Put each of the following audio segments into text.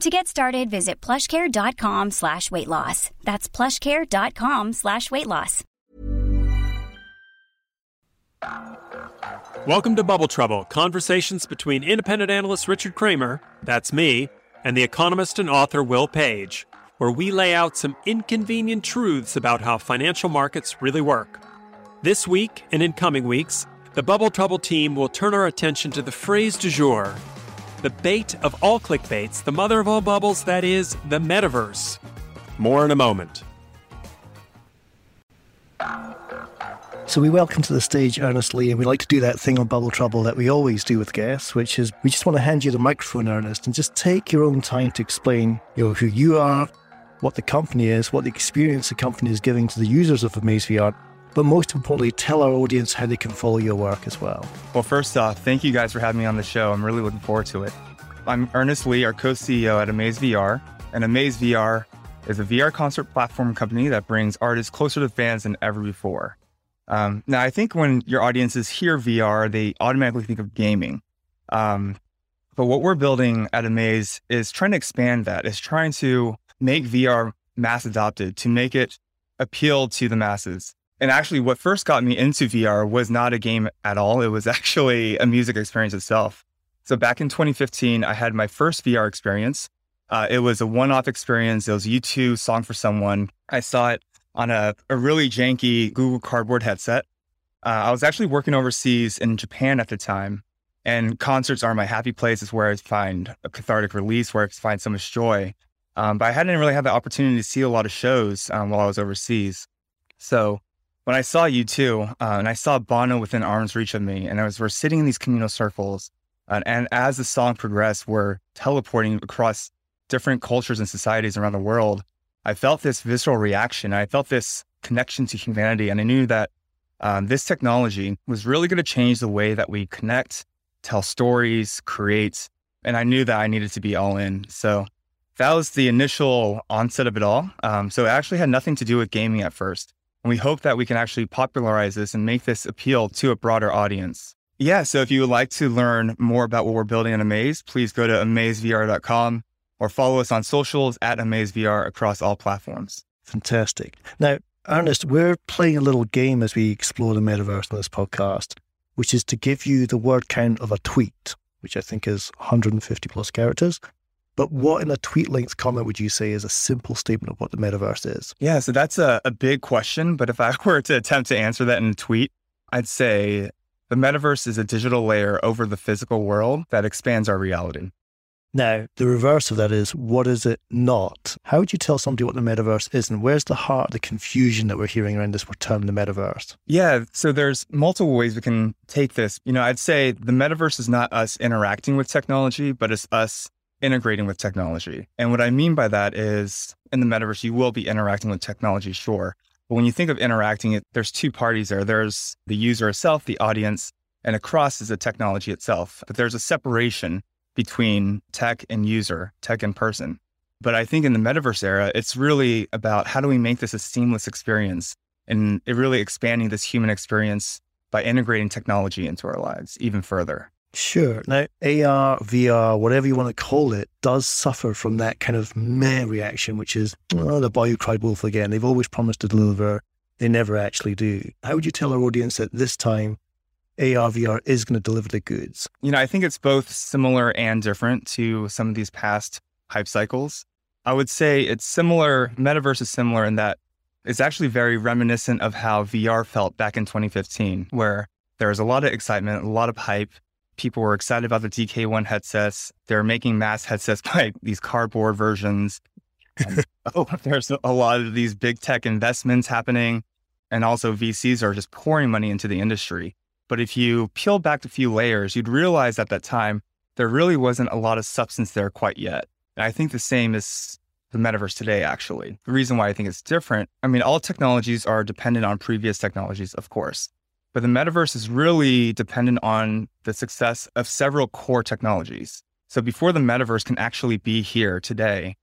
To get started, visit plushcare.com slash weight loss. That's plushcare.com slash weight loss. Welcome to Bubble Trouble, conversations between independent analyst Richard Kramer, that's me, and the economist and author Will Page, where we lay out some inconvenient truths about how financial markets really work. This week and in coming weeks, the Bubble Trouble team will turn our attention to the phrase du jour, the bait of all clickbaits, the mother of all bubbles, that is, the metaverse. More in a moment. So we welcome to the stage Ernest Lee, and we like to do that thing on Bubble Trouble that we always do with guests, which is we just want to hand you the microphone, Ernest, and just take your own time to explain, you know, who you are, what the company is, what the experience the company is giving to the users of Amaze VR, but most importantly, tell our audience how they can follow your work as well. Well, first off, thank you guys for having me on the show. I'm really looking forward to it. I'm Ernest Lee, our co CEO at Amaze VR, and Amaze VR is a VR concert platform company that brings artists closer to fans than ever before. Um, now, I think when your audiences hear VR, they automatically think of gaming. Um, but what we're building at Amaze is trying to expand that, is trying to make VR mass adopted, to make it appeal to the masses. And actually, what first got me into VR was not a game at all. It was actually a music experience itself. So back in 2015, I had my first VR experience. Uh, it was a one off experience. It was U2 Song for Someone. I saw it on a, a really janky Google Cardboard headset. Uh, I was actually working overseas in Japan at the time, and concerts are my happy place. It's where I find a cathartic release, where I find so much joy. Um, but I hadn't really had the opportunity to see a lot of shows um, while I was overseas. So when I saw U2, uh, and I saw Bono within arm's reach of me, and I was we're sitting in these communal circles, uh, and as the song progressed, we're teleporting across different cultures and societies around the world. I felt this visceral reaction. I felt this connection to humanity, and I knew that um, this technology was really going to change the way that we connect, tell stories, create, and I knew that I needed to be all in. So that was the initial onset of it all. Um, so it actually had nothing to do with gaming at first. And we hope that we can actually popularize this and make this appeal to a broader audience. Yeah, so if you would like to learn more about what we're building in Amaze, please go to amazevr.com or follow us on socials at AmazeVR across all platforms. Fantastic. Now, Ernest, we're playing a little game as we explore the metaverse on this podcast, which is to give you the word count of a tweet, which I think is 150 plus characters. But what in a tweet length comment would you say is a simple statement of what the metaverse is? Yeah, so that's a, a big question. But if I were to attempt to answer that in a tweet, I'd say the metaverse is a digital layer over the physical world that expands our reality. Now, the reverse of that is what is it not? How would you tell somebody what the metaverse is and where's the heart of the confusion that we're hearing around this term, the metaverse? Yeah, so there's multiple ways we can take this. You know, I'd say the metaverse is not us interacting with technology, but it's us integrating with technology. And what I mean by that is in the metaverse, you will be interacting with technology, sure. But when you think of interacting, there's two parties there. There's the user itself, the audience, and across is the technology itself. But there's a separation between tech and user, tech and person. But I think in the metaverse era, it's really about how do we make this a seamless experience and really expanding this human experience by integrating technology into our lives even further. Sure. Now, AR, VR, whatever you want to call it, does suffer from that kind of meh reaction, which is, oh, the boy who cried wolf again. They've always promised to deliver. They never actually do. How would you tell our audience that this time AR, VR is going to deliver the goods? You know, I think it's both similar and different to some of these past hype cycles. I would say it's similar, metaverse is similar in that it's actually very reminiscent of how VR felt back in 2015, where there was a lot of excitement, a lot of hype. People were excited about the DK1 headsets. They're making mass headsets by these cardboard versions. Um, oh, there's a lot of these big tech investments happening. And also, VCs are just pouring money into the industry. But if you peel back a few layers, you'd realize at that time, there really wasn't a lot of substance there quite yet. And I think the same is the metaverse today, actually. The reason why I think it's different, I mean, all technologies are dependent on previous technologies, of course. But the metaverse is really dependent on the success of several core technologies. So before the metaverse can actually be here today,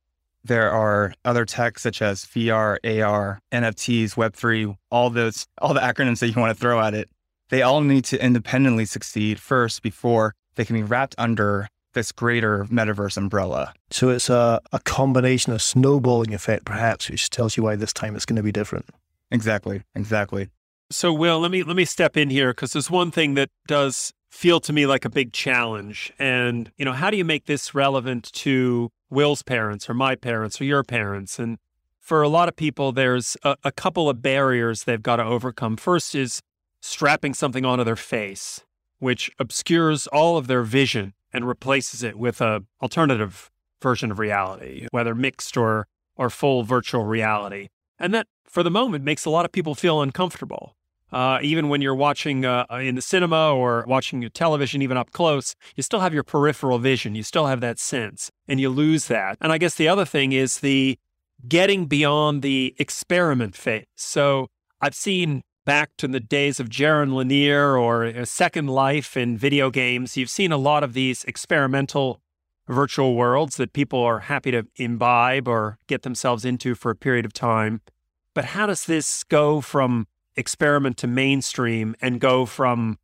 there are other tech such as VR, AR, NFTs, Web3, all those, all the acronyms that you want to throw at it. They all need to independently succeed first before they can be wrapped under this greater metaverse umbrella. So it's a, a combination of snowballing effect, perhaps, which tells you why this time it's going to be different. Exactly. Exactly. So, Will, let me let me step in here because there's one thing that does feel to me like a big challenge, and you know, how do you make this relevant to Will's parents or my parents or your parents? And for a lot of people, there's a, a couple of barriers they've got to overcome. First is strapping something onto their face, which obscures all of their vision and replaces it with a alternative version of reality, whether mixed or or full virtual reality. And that for the moment makes a lot of people feel uncomfortable. Uh, even when you're watching uh, in the cinema or watching your television, even up close, you still have your peripheral vision. You still have that sense, and you lose that. And I guess the other thing is the getting beyond the experiment phase. So I've seen back to the days of Jaron Lanier or Second Life in video games, you've seen a lot of these experimental virtual worlds that people are happy to imbibe or get themselves into for a period of time. But how does this go from experiment to mainstream and go from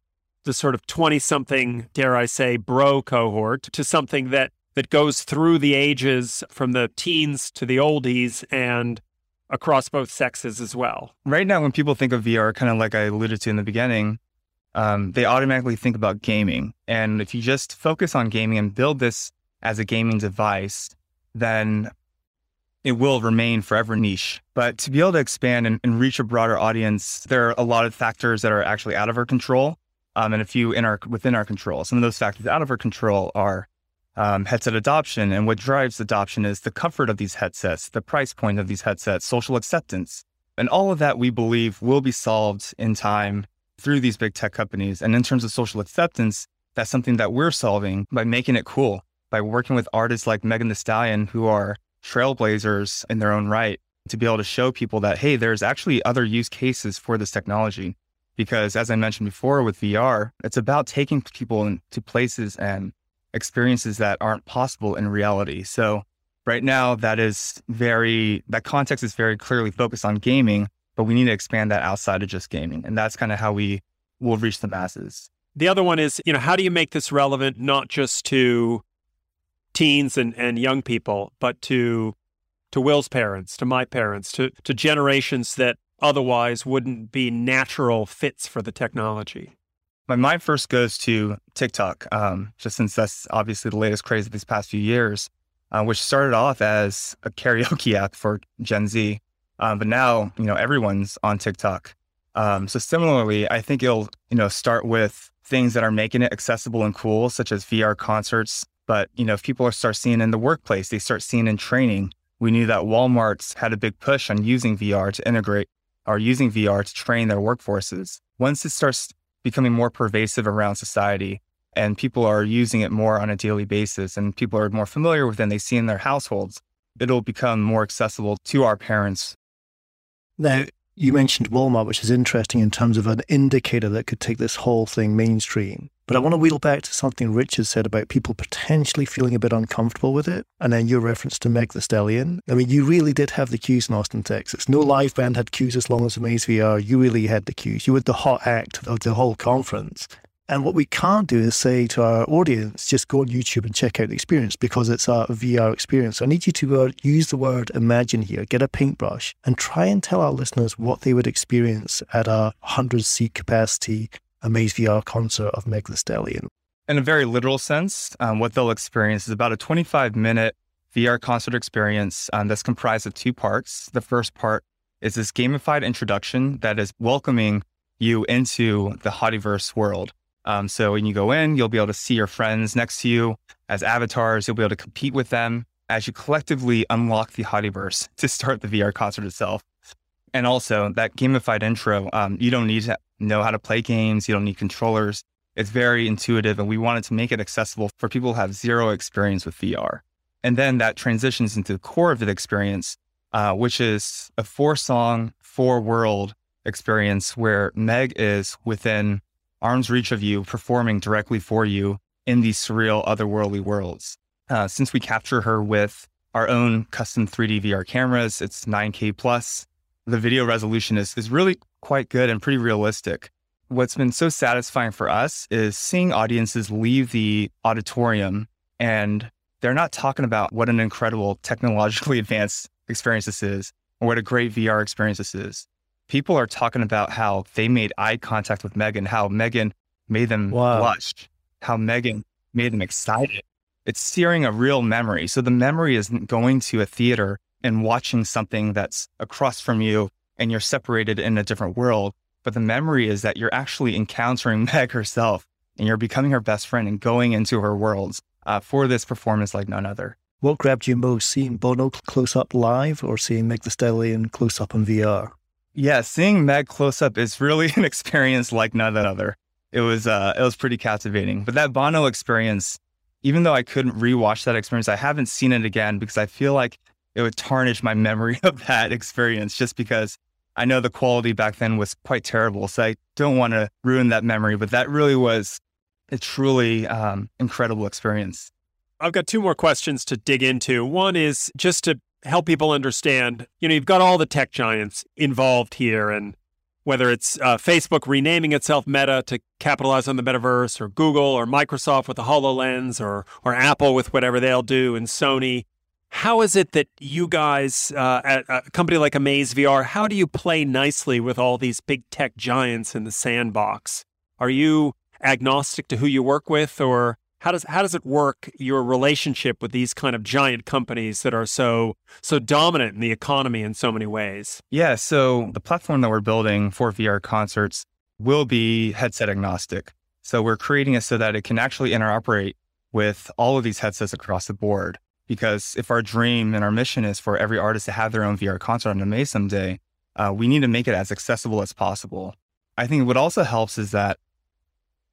the sort of 20 something, dare I say, bro cohort to something that that goes through the ages from the teens to the oldies and across both sexes as well. Right now, when people think of VR, kind of like I alluded to in the beginning, um, they automatically think about gaming. And if you just focus on gaming and build this as a gaming device, then it will remain forever niche. But to be able to expand and, and, reach a broader audience, there are a lot of factors that are actually out of our control, um, and a few in our within our control. Some of those factors out of our control are um, headset adoption. And what drives adoption is the comfort of these headsets, the price point of these headsets, social acceptance. And all of that we believe will be solved in time through these big tech companies. And in terms of social acceptance, that's something that we're solving by making it cool, by working with artists like Megan Thee Stallion, who are trailblazers in their own right, to be able to show people that, hey, there's actually other use cases for this technology. Because as I mentioned before with VR, it's about taking people into places and experiences that aren't possible in reality. So right now that is very that context is very clearly focused on gaming, but we need to expand that outside of just gaming. And that's kind of how we will reach the masses. The other one is, you know, how do you make this relevant not just to teens and, and young people, but to to Will's parents, to my parents, to to generations that otherwise wouldn't be natural fits for the technology? My mind first goes to TikTok, um, just since that's obviously the latest craze of these past few years, uh, which started off as a karaoke app for Gen Z, um, but now you know everyone's on TikTok. Um, so similarly, I think it'll you know start with things that are making it accessible and cool, such as VR concerts. But you know, if people start seeing in the workplace, they start seeing in training. We knew that Walmart's had a big push on using VR to integrate or using VR to train their workforces. Once it starts becoming more pervasive around society and people are using it more on a daily basis and people are more familiar with it and they see in their households, it'll become more accessible to our parents. Now, you mentioned Walmart, which is interesting in terms of an indicator that could take this whole thing mainstream. But I want to wheel back to something Richard said about people potentially feeling a bit uncomfortable with it. And then your reference to Meg Thee Stallion. I mean, you really did have the queues in Austin, Texas. No live band had queues as long as Amaze VR. You really had the queues. You were the hot act of the whole conference. And what we can't do is say to our audience, just go on YouTube and check out the experience because it's a VR experience. So I need you to uh, use the word imagine here, get a paintbrush, and try and tell our listeners what they would experience at a 100 seat capacity Amaze VR concert of Meg Stallion. In a very literal sense, um, what they'll experience is about a 25 minute VR concert experience um, that's comprised of two parts. The first part is this gamified introduction that is welcoming you into the Hottieverse world. Um, so when you go in, you'll be able to see your friends next to you as avatars. You'll be able to compete with them as you collectively unlock the Hottieverse to start the VR concert itself. And also that gamified intro, um, you don't need to know how to play games. You don't need controllers. It's very intuitive, and we wanted to make it accessible for people who have zero experience with VR. And then that transitions into the core of the experience, uh, which is a four song, four world experience where Meg is within arm's reach of you, performing directly for you in these surreal, otherworldly worlds. Uh, since we capture her with our own custom 3D VR cameras, it's 9K plus. The video resolution is, is really quite good and pretty realistic. What's been so satisfying for us is seeing audiences leave the auditorium and they're not talking about what an incredible technologically advanced experience this is or what a great VR experience this is. People are talking about how they made eye contact with Megan, how Megan made them wow. blush, how Megan made them excited it's searing a real memory. So the memory isn't going to a theater and watching something that's across from you and you're separated in a different world. But the memory is that you're actually encountering Meg herself and you're becoming her best friend and going into her worlds uh, for this performance like none other. What grabbed you most, seeing Bono close up live or seeing Meg Thee Stallion close up in VR? Yeah, seeing Meg close up is really an experience like none other. It was uh, it was pretty captivating. But that Bono experience even though I couldn't rewatch that experience, I haven't seen it again because I feel like it would tarnish my memory of that experience just because I know the quality back then was quite terrible. So I don't want to ruin that memory, but that really was a truly um, incredible experience. I've got two more questions to dig into. One is just to help people understand, you know, you've got all the tech giants involved here and whether it's uh, Facebook renaming itself Meta to capitalize on the metaverse, or Google or Microsoft with the HoloLens, or or Apple with whatever they'll do, and Sony. How is it that you guys uh, at a company like Amaze VR, how do you play nicely with all these big tech giants in the sandbox? Are you agnostic to who you work with, or how does how does it work your relationship with these kind of giant companies that are so so dominant in the economy in so many ways? Yeah, so the platform that we're building for VR concerts will be headset agnostic. So we're creating it so that it can actually interoperate with all of these headsets across the board. Because if our dream and our mission is for every artist to have their own VR concert on Amaze someday, uh, we need to make it as accessible as possible. I think what also helps is that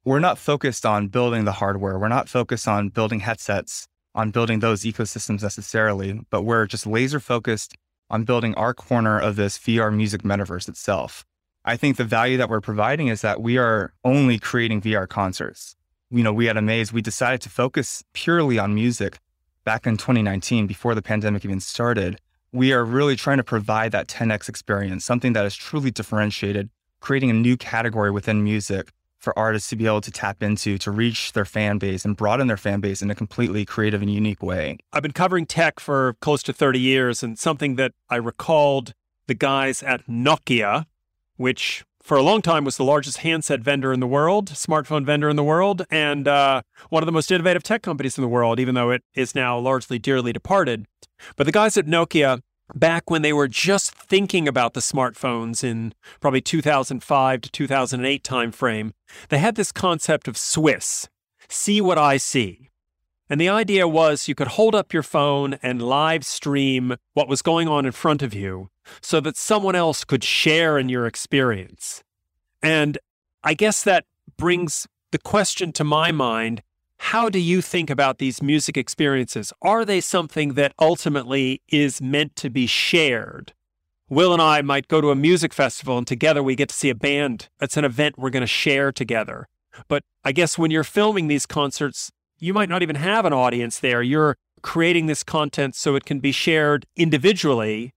we're not focused on building the hardware. We're not focused on building headsets, on building those ecosystems necessarily, but we're just laser focused on building our corner of this VR music metaverse itself. I think the value that we're providing is that we are only creating VR concerts. You know, we at Amaze, we decided to focus purely on music back in 2019 before the pandemic even started. We are really trying to provide that 10x experience, something that is truly differentiated, creating a new category within music for artists to be able to tap into to reach their fan base and broaden their fan base in a completely creative and unique way. I've been covering tech for close to 30 years, and something that I recalled the guys at Nokia, which for a long time was the largest handset vendor in the world, smartphone vendor in the world, and uh, one of the most innovative tech companies in the world, even though it is now largely dearly departed. But the guys at Nokia back when they were just thinking about the smartphones in probably 2005 to 2008 timeframe, they had this concept of Swiss, see what I see. And the idea was you could hold up your phone and live stream what was going on in front of you so that someone else could share in your experience. And I guess that brings the question to my mind how do you think about these music experiences? Are they something that ultimately is meant to be shared? Will and I might go to a music festival and together we get to see a band. It's an event we're going to share together. But I guess when you're filming these concerts, you might not even have an audience there. You're creating this content so it can be shared individually,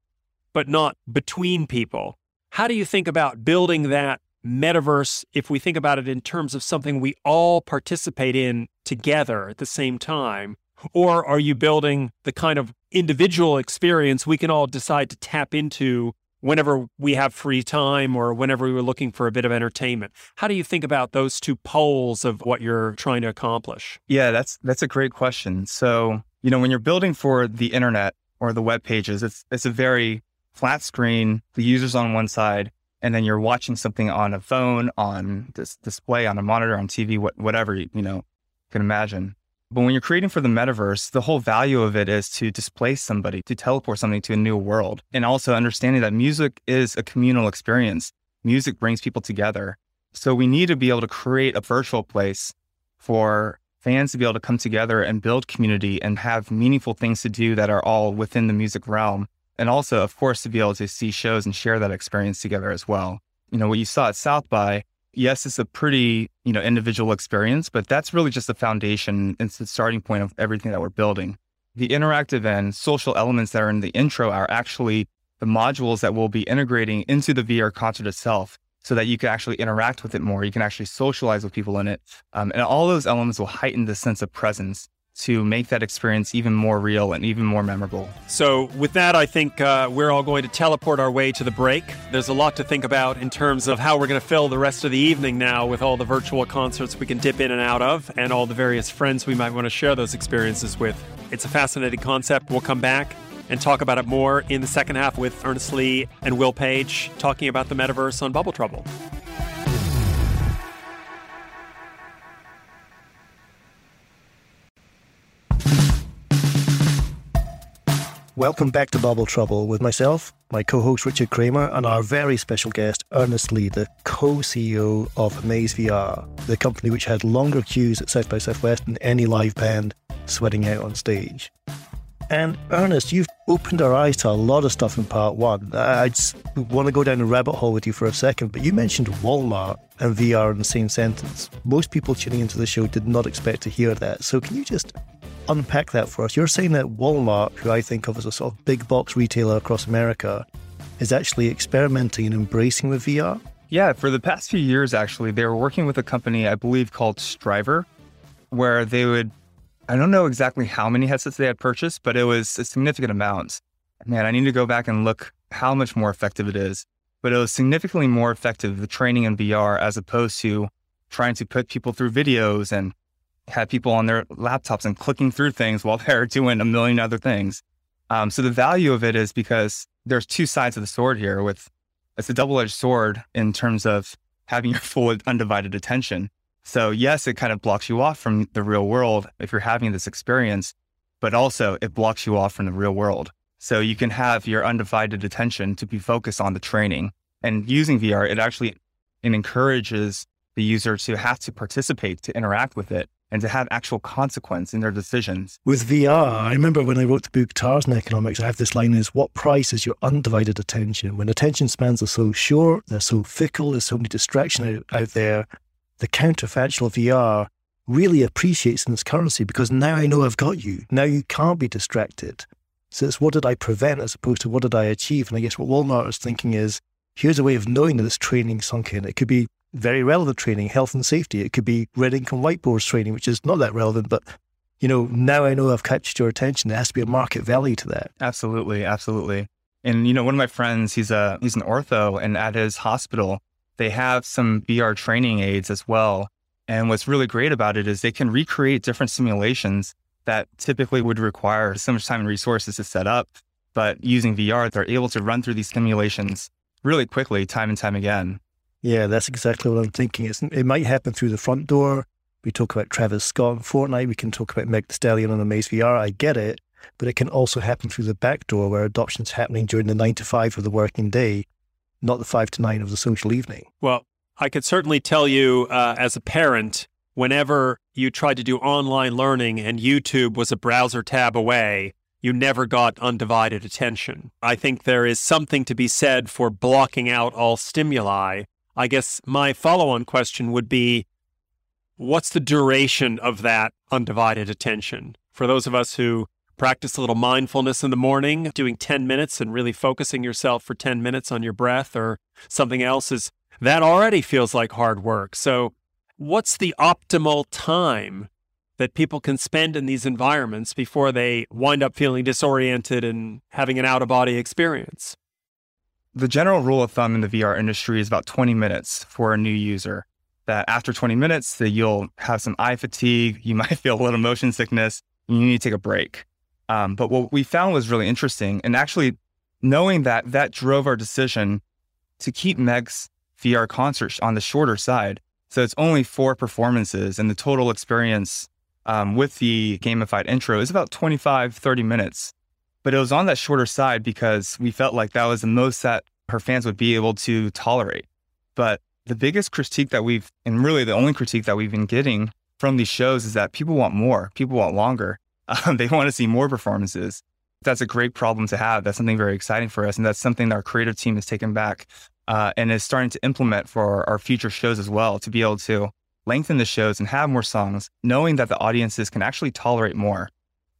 but not between people. How do you think about building that metaverse if we think about it in terms of something we all participate in together at the same time? Or are you building the kind of individual experience we can all decide to tap into whenever we have free time or whenever we are looking for a bit of entertainment? How do you think about those two poles of what you're trying to accomplish? Yeah, that's that's a great question. So, you know, when you're building for the internet or the web pages, it's it's a very flat screen, the user's on one side, and then you're watching something on a phone, on this display, on a monitor, on TV, what, whatever you, you know can imagine. But when you're creating for the metaverse, the whole value of it is to displace somebody, to teleport something to a new world, and also understanding that music is a communal experience. Music brings people together. So we need to be able to create a virtual place for fans to be able to come together and build community and have meaningful things to do that are all within the music realm. And also, of course, to be able to see shows and share that experience together as well. You know, what you saw at South by, yes, it's a pretty, you know, individual experience, but that's really just the foundation. It's the starting point of everything that we're building. The interactive and social elements that are in the intro are actually the modules that we'll be integrating into the VR concert itself so that you can actually interact with it more. You can actually socialize with people in it. Um, and all those elements will heighten the sense of presence to make that experience even more real and even more memorable. So, with that, I think uh, we're all going to teleport our way to the break. There's a lot to think about in terms of how we're going to fill the rest of the evening now with all the virtual concerts we can dip in and out of and all the various friends we might want to share those experiences with. It's a fascinating concept. We'll come back and talk about it more in the second half with Ernest Lee and Will Page talking about the metaverse on Bubble Trouble. Welcome back to Bubble Trouble with myself, my co host Richard Kramer, and our very special guest, Ernest Lee, the co CEO of Amaze VR, the company which had longer queues at South by Southwest than any live band sweating out on stage. And Ernest, you've opened our eyes to a lot of stuff in part one. I just want to go down a rabbit hole with you for a second, but you mentioned Walmart and VR in the same sentence. Most people tuning into the show did not expect to hear that. So can you just unpack that for us? You're saying that Walmart, who I think of as a sort of big box retailer across America, is actually experimenting and embracing with VR? Yeah, for the past few years, actually, they were working with a company, I believe, called Strivr, where they would I don't know exactly how many headsets they had purchased, but it was a significant amount. Man, I need to go back and look how much more effective it is. But it was significantly more effective, the training in VR, as opposed to trying to put people through videos and have people on their laptops and clicking through things while they're doing a million other things. Um, so the value of it is because there's two sides of the sword here with it's a double-edged sword in terms of having your full undivided attention. So, yes, it kind of blocks you off from the real world if you're having this experience, but also it blocks you off from the real world. So, you can have your undivided attention to be focused on the training. And using VR, it actually it encourages the user to have to participate, to interact with it, and to have actual consequence in their decisions. With VR, I remember when I wrote the book Tarzan Economics, I have this line is what price is your undivided attention? When attention spans are so short, they're so fickle, there's so many distractions out, out there, the counterfactual VR really appreciates in its currency because now I know I've got you. Now you can't be distracted. So it's what did I prevent as opposed to what did I achieve? And I guess what Walmart is thinking is here's a way of knowing that this training sunk in. It could be very relevant training, health and safety. It could be red ink and whiteboards training, which is not that relevant, but you know, now I know I've captured your attention. There has to be a market value to that. Absolutely, absolutely. And you know, one of my friends, he's a he's an ortho, and at his hospital, they have some VR training aids as well. And what's really great about it is they can recreate different simulations that typically would require so much time and resources to set up. But using VR, they're able to run through these simulations really quickly, time and time again. Yeah, that's exactly what I'm thinking. It's, it might happen through the front door. We talk about Travis Scott and Fortnite. We can talk about Meg Thee Stallion on Amaze VR. I get it. But it can also happen through the back door where adoption is happening during the nine to five of the working day not the five to nine of the social evening. Well, I could certainly tell you uh, as a parent, whenever you tried to do online learning and YouTube was a browser tab away, you never got undivided attention. I think there is something to be said for blocking out all stimuli. I guess my follow on question would be what's the duration of that undivided attention? For those of us who practice a little mindfulness in the morning, doing 10 minutes and really focusing yourself for 10 minutes on your breath or something else is that already feels like hard work. So, what's the optimal time that people can spend in these environments before they wind up feeling disoriented and having an out of body experience? The general rule of thumb in the VR industry is about 20 minutes for a new user. That after 20 minutes, that you'll have some eye fatigue, you might feel a little motion sickness, and you need to take a break. Um, but what we found was really interesting, and actually, knowing that, that drove our decision to keep Meg's VR concert on the shorter side. So it's only four performances, and the total experience um, with the gamified intro is about 25, 30 minutes. But it was on that shorter side because we felt like that was the most that her fans would be able to tolerate. But the biggest critique that we've, and really the only critique that we've been getting from these shows is that people want more, people want longer. Um, they want to see more performances. That's a great problem to have. That's something very exciting for us. And that's something that our creative team has taken back uh, and is starting to implement for our future shows as well to be able to lengthen the shows and have more songs, knowing that the audiences can actually tolerate more.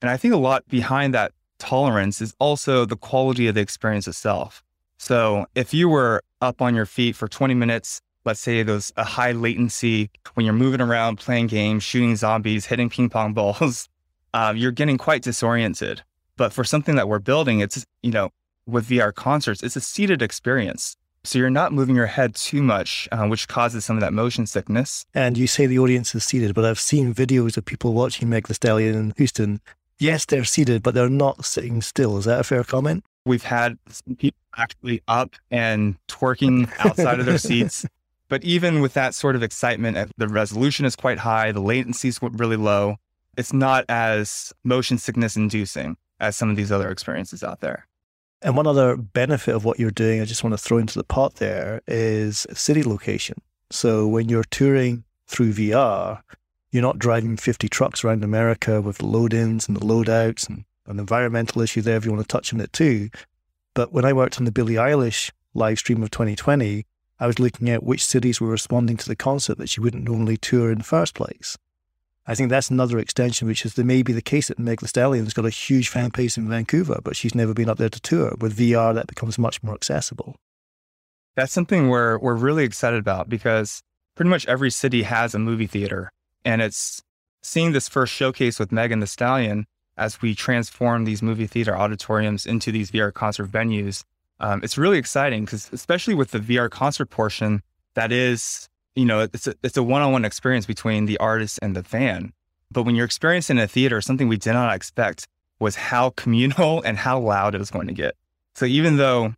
And I think a lot behind that tolerance is also the quality of the experience itself. So if you were up on your feet for 20 minutes, let's say there's a high latency when you're moving around, playing games, shooting zombies, hitting ping pong balls, uh, you're getting quite disoriented. But for something that we're building, it's, you know, with VR concerts, it's a seated experience. So you're not moving your head too much, uh, which causes some of that motion sickness. And you say the audience is seated, but I've seen videos of people watching Meg Thee Stallion in Houston. Yes, they're seated, but they're not sitting still. Is that a fair comment? We've had people actually up and twerking outside of their seats. But even with that sort of excitement, uh, the resolution is quite high, the latency is really low. It's not as motion sickness inducing as some of these other experiences out there. And one other benefit of what you're doing, I just want to throw into the pot there, is city location. So when you're touring through VR, you're not driving 50 trucks around America with the load ins and the load outs and an environmental issue there if you want to touch on it too. But when I worked on the Billie Eilish live stream of 2020, I was looking at which cities were responding to the concert that she wouldn't normally tour in the first place. I think that's another extension, which is there may be the case that Meg Thee Stallion's got a huge fan base in Vancouver, but she's never been up there to tour. With VR, that becomes much more accessible. That's something we're we're really excited about because pretty much every city has a movie theater, and it's seeing this first showcase with Megan Thee Stallion as we transform these movie theater auditoriums into these VR concert venues. Um, it's really exciting because especially with the VR concert portion, that is you know, it's a, it's a one-on-one experience between the artist and the fan. But when you're experiencing a theater, something we did not expect was how communal and how loud it was going to get. So even though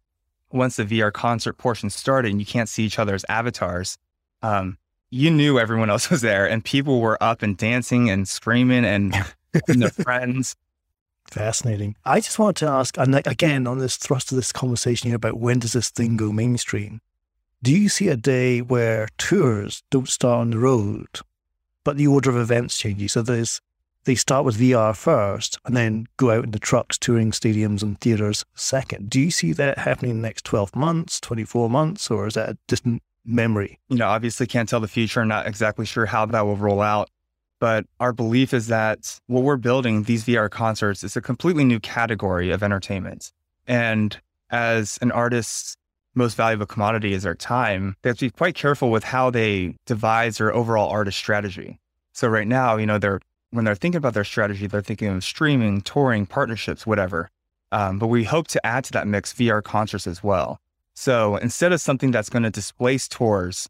once the VR concert portion started and you can't see each other's avatars, um, you knew everyone else was there and people were up and dancing and screaming and, and their friends. Fascinating. I just wanted to ask, and again, on this thrust of this conversation here about when does this thing go mainstream? Do you see a day where tours don't start on the road, but the order of events changes? So there's they start with VR first and then go out into trucks, touring stadiums and theatres second. Do you see that happening in the next 12 months, 24 months, or is that a distant memory? You know, obviously can't tell the future. Not exactly sure how that will roll out. But our belief is that what we're building, these VR concerts, is a completely new category of entertainment. And as an artist's most valuable commodity is their time, they have to be quite careful with how they devise their overall artist strategy. So right now, you know, they're when they're thinking about their strategy, they're thinking of streaming, touring, partnerships, whatever. Um, but we hope to add to that mix VR concerts as well. So instead of something that's going to displace tours,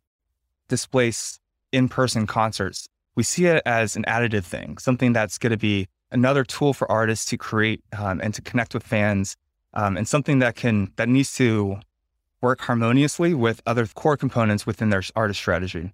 displace in-person concerts, we see it as an additive thing, something that's going to be another tool for artists to create um, and to connect with fans, um, and something that can that needs to work harmoniously with other core components within their artist strategy.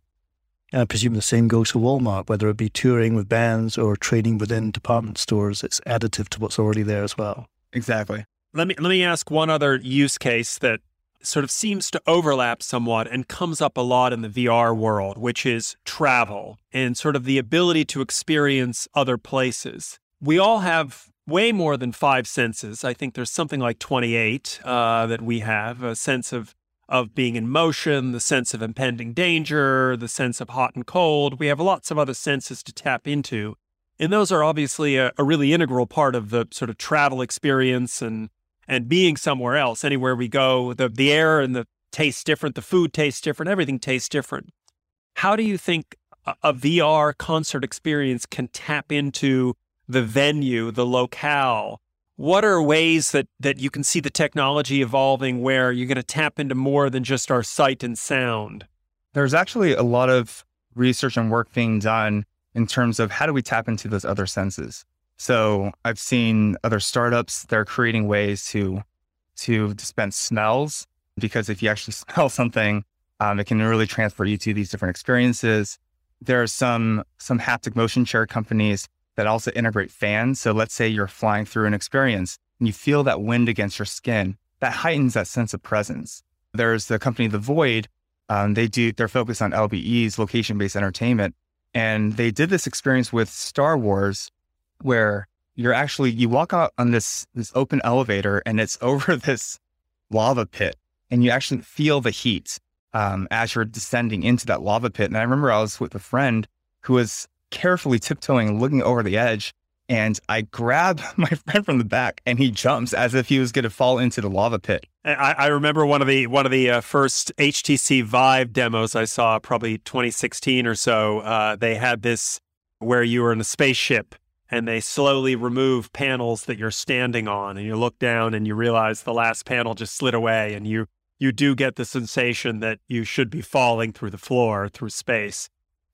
I presume the same goes for Walmart, whether it be touring with bands or trading within department stores, it's additive to what's already there as well. Exactly. Let me let me ask one other use case that sort of seems to overlap somewhat and comes up a lot in the VR world, which is travel and sort of the ability to experience other places. We all have way more than five senses. I think there's something like 28 uh, that we have a sense of of being in motion, the sense of impending danger, the sense of hot and cold. We have lots of other senses to tap into. And those are obviously a, a really integral part of the sort of travel experience and and being somewhere else. Anywhere we go, the the air and the tastes different, the food tastes different, everything tastes different. How do you think a, a VR concert experience can tap into the venue, the locale? What are ways that, that you can see the technology evolving where you're going to tap into more than just our sight and sound? There's actually a lot of research and work being done in terms of how do we tap into those other senses. So I've seen other startups, they're creating ways to to dispense smells because if you actually smell something, um, it can really transfer you to these different experiences. There are some some haptic motion chair companies that also integrate fans. So let's say you're flying through an experience and you feel that wind against your skin. That heightens that sense of presence. There's the company The Void. Um, they do they're focused on LBEs, location based entertainment, and they did this experience with Star Wars, where you're actually you walk out on this this open elevator and it's over this lava pit, and you actually feel the heat um, as you're descending into that lava pit. And I remember I was with a friend who was carefully tiptoeing, looking over the edge. And I grab my friend from the back, and he jumps as if he was going to fall into the lava pit. I, I remember one of the one of the uh, first HTC Vive demos I saw, probably 2016 or so. Uh, they had this where you were in a spaceship, and they slowly remove panels that you're standing on, and you look down, and you realize the last panel just slid away, and you you do get the sensation that you should be falling through the floor, through space.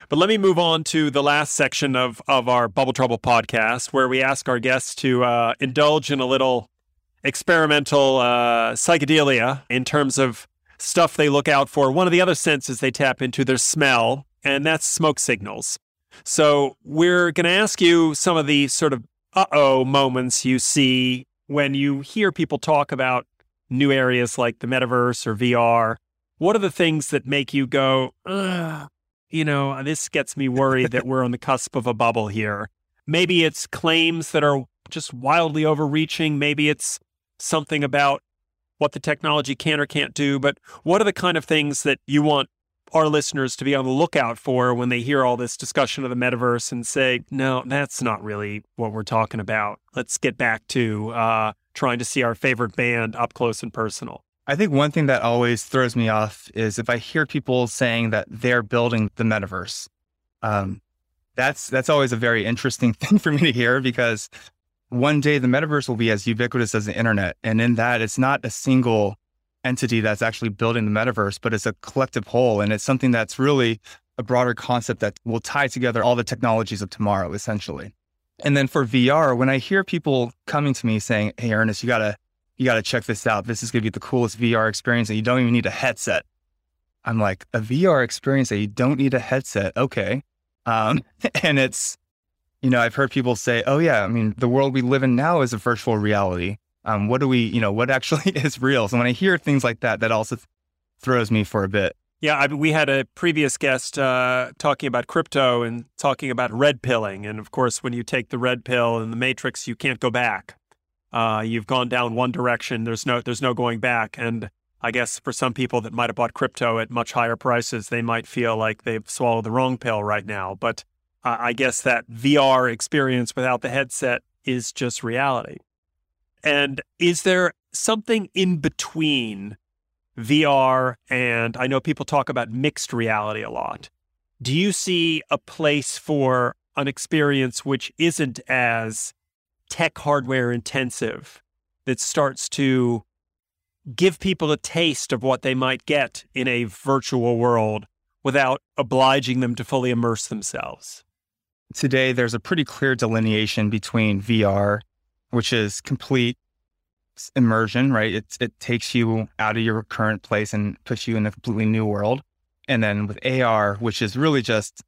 But let me move on to the last section of, of our Bubble Trouble podcast, where we ask our guests to uh, indulge in a little experimental uh, psychedelia in terms of stuff they look out for. One of the other senses they tap into their smell, and that's smoke signals. So we're going to ask you some of the sort of uh oh moments you see when you hear people talk about new areas like the metaverse or VR, what are the things that make you go, you know, this gets me worried that we're on the cusp of a bubble here? Maybe it's claims that are just wildly overreaching. Maybe it's something about what the technology can or can't do. But what are the kind of things that you want our listeners to be on the lookout for when they hear all this discussion of the metaverse and say, no, that's not really what we're talking about. Let's get back to uh, trying to see our favorite band up close and personal. I think one thing that always throws me off is if I hear people saying that they're building the metaverse. Um, that's that's always a very interesting thing for me to hear because one day the metaverse will be as ubiquitous as the internet, and in that, it's not a single entity that's actually building the metaverse, but it's a collective whole, and it's something that's really a broader concept that will tie together all the technologies of tomorrow, essentially. And then for VR, when I hear people coming to me saying, Hey, Ernest, you gotta, you gotta check this out. This is gonna be the coolest VR experience and you don't even need a headset. I'm like, a VR experience that you don't need a headset. Okay. Um, and it's, you know, I've heard people say, oh yeah, I mean, the world we live in now is a virtual reality. Um, what do we, you know, what actually is real? So when I hear things like that, that also th- throws me for a bit. Yeah, I, we had a previous guest uh, talking about crypto and talking about red pilling. And of course, when you take the red pill in the matrix, you can't go back. Uh, you've gone down one direction. There's no there's no going back. And I guess for some people that might have bought crypto at much higher prices, they might feel like they've swallowed the wrong pill right now. But uh, I guess that VR experience without the headset is just reality. And is there something in between VR, and I know people talk about mixed reality a lot. Do you see a place for an experience which isn't as tech hardware intensive that starts to give people a taste of what they might get in a virtual world without obliging them to fully immerse themselves? Today, there's a pretty clear delineation between VR, which is complete immersion, right? It, it takes you out of your current place and puts you in a completely new world. And then with AR, which is really just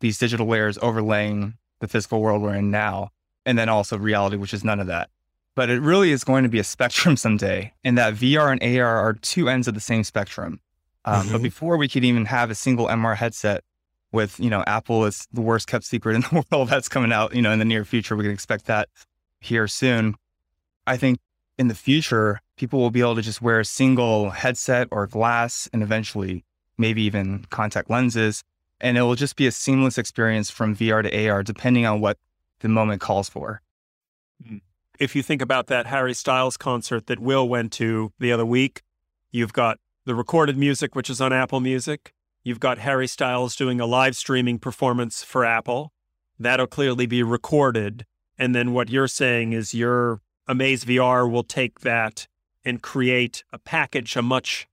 these digital layers overlaying the physical world we're in now. And then also reality, which is none of that. But it really is going to be a spectrum someday. And that VR and AR are two ends of the same spectrum. Um, mm-hmm. But before we could even have a single MR headset with, you know, Apple is the worst kept secret in the world that's coming out, you know, in the near future. We can expect that here soon. I think in the future, people will be able to just wear a single headset or glass and eventually maybe even contact lenses. And it will just be a seamless experience from VR to AR, depending on what the moment calls for. Hmm. If you think about that Harry Styles concert that Will went to the other week, you've got the recorded music, which is on Apple Music. You've got Harry Styles doing a live streaming performance for Apple. That'll clearly be recorded. And then what you're saying is you're Amaze VR will take that and create a package, a much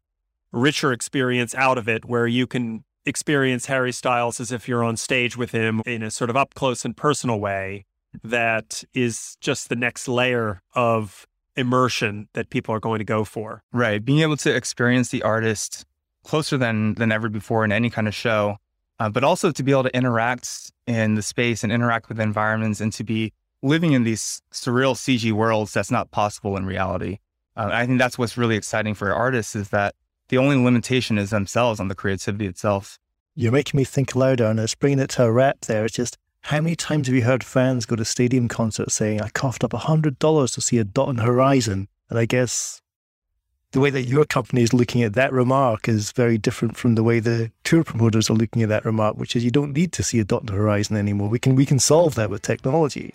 richer experience out of it where you can experience Harry Styles as if you're on stage with him in a sort of up close and personal way that is just the next layer of immersion that people are going to go for. Right. Being able to experience the artist closer than than ever before in any kind of show, uh, but also to be able to interact in the space and interact with environments and to be living in these surreal CG worlds that's not possible in reality. Uh, I think that's what's really exciting for artists is that the only limitation is themselves on the creativity itself. You're making me think aloud, Ernest. Bringing it to a wrap there, it's just how many times have you heard fans go to stadium concerts saying, I coughed up $100 to see a dot on horizon? And I guess the way that your company is looking at that remark is very different from the way the tour promoters are looking at that remark, which is you don't need to see a dot on the horizon anymore. We can we can solve that with technology.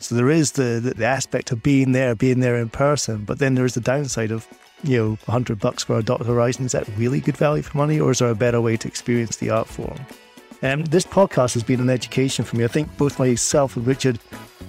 So there is the, the, the aspect of being there, being there in person, but then there is the downside of you know, 100 bucks for a dot horizon. Is that really good value for money, or is there a better way to experience the art form? Um, this podcast has been an education for me. I think both myself and Richard,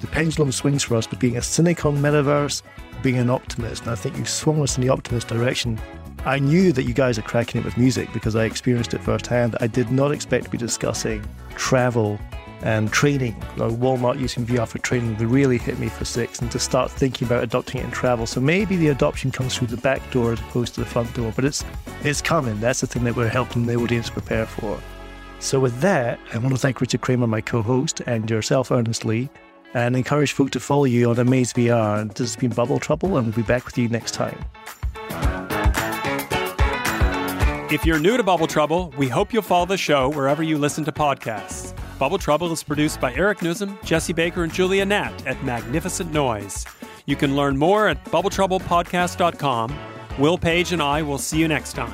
the pendulum swings for us between being a cynic on metaverse, being an optimist. And I think you swung us in the optimist direction. I knew that you guys are cracking it with music because I experienced it firsthand. I did not expect to be discussing travel and training. You know, Walmart using VR for training really hit me for six, and to start thinking about adopting it in travel. So maybe the adoption comes through the back door as opposed to the front door, but it's it's coming. That's the thing that we're helping the audience prepare for. So with that, I want to thank Richard Kramer, my co-host, and yourself, Ernest Lee, and encourage folk to follow you on Amaze VR. This has been Bubble Trouble, and we'll be back with you next time. If you're new to Bubble Trouble, we hope you'll follow the show wherever you listen to podcasts. Bubble Trouble is produced by Eric Nuzum, Jesse Baker, and Julia Nat at Magnificent Noise. You can learn more at bubbletroublepodcast.com. Will Page and I will see you next time.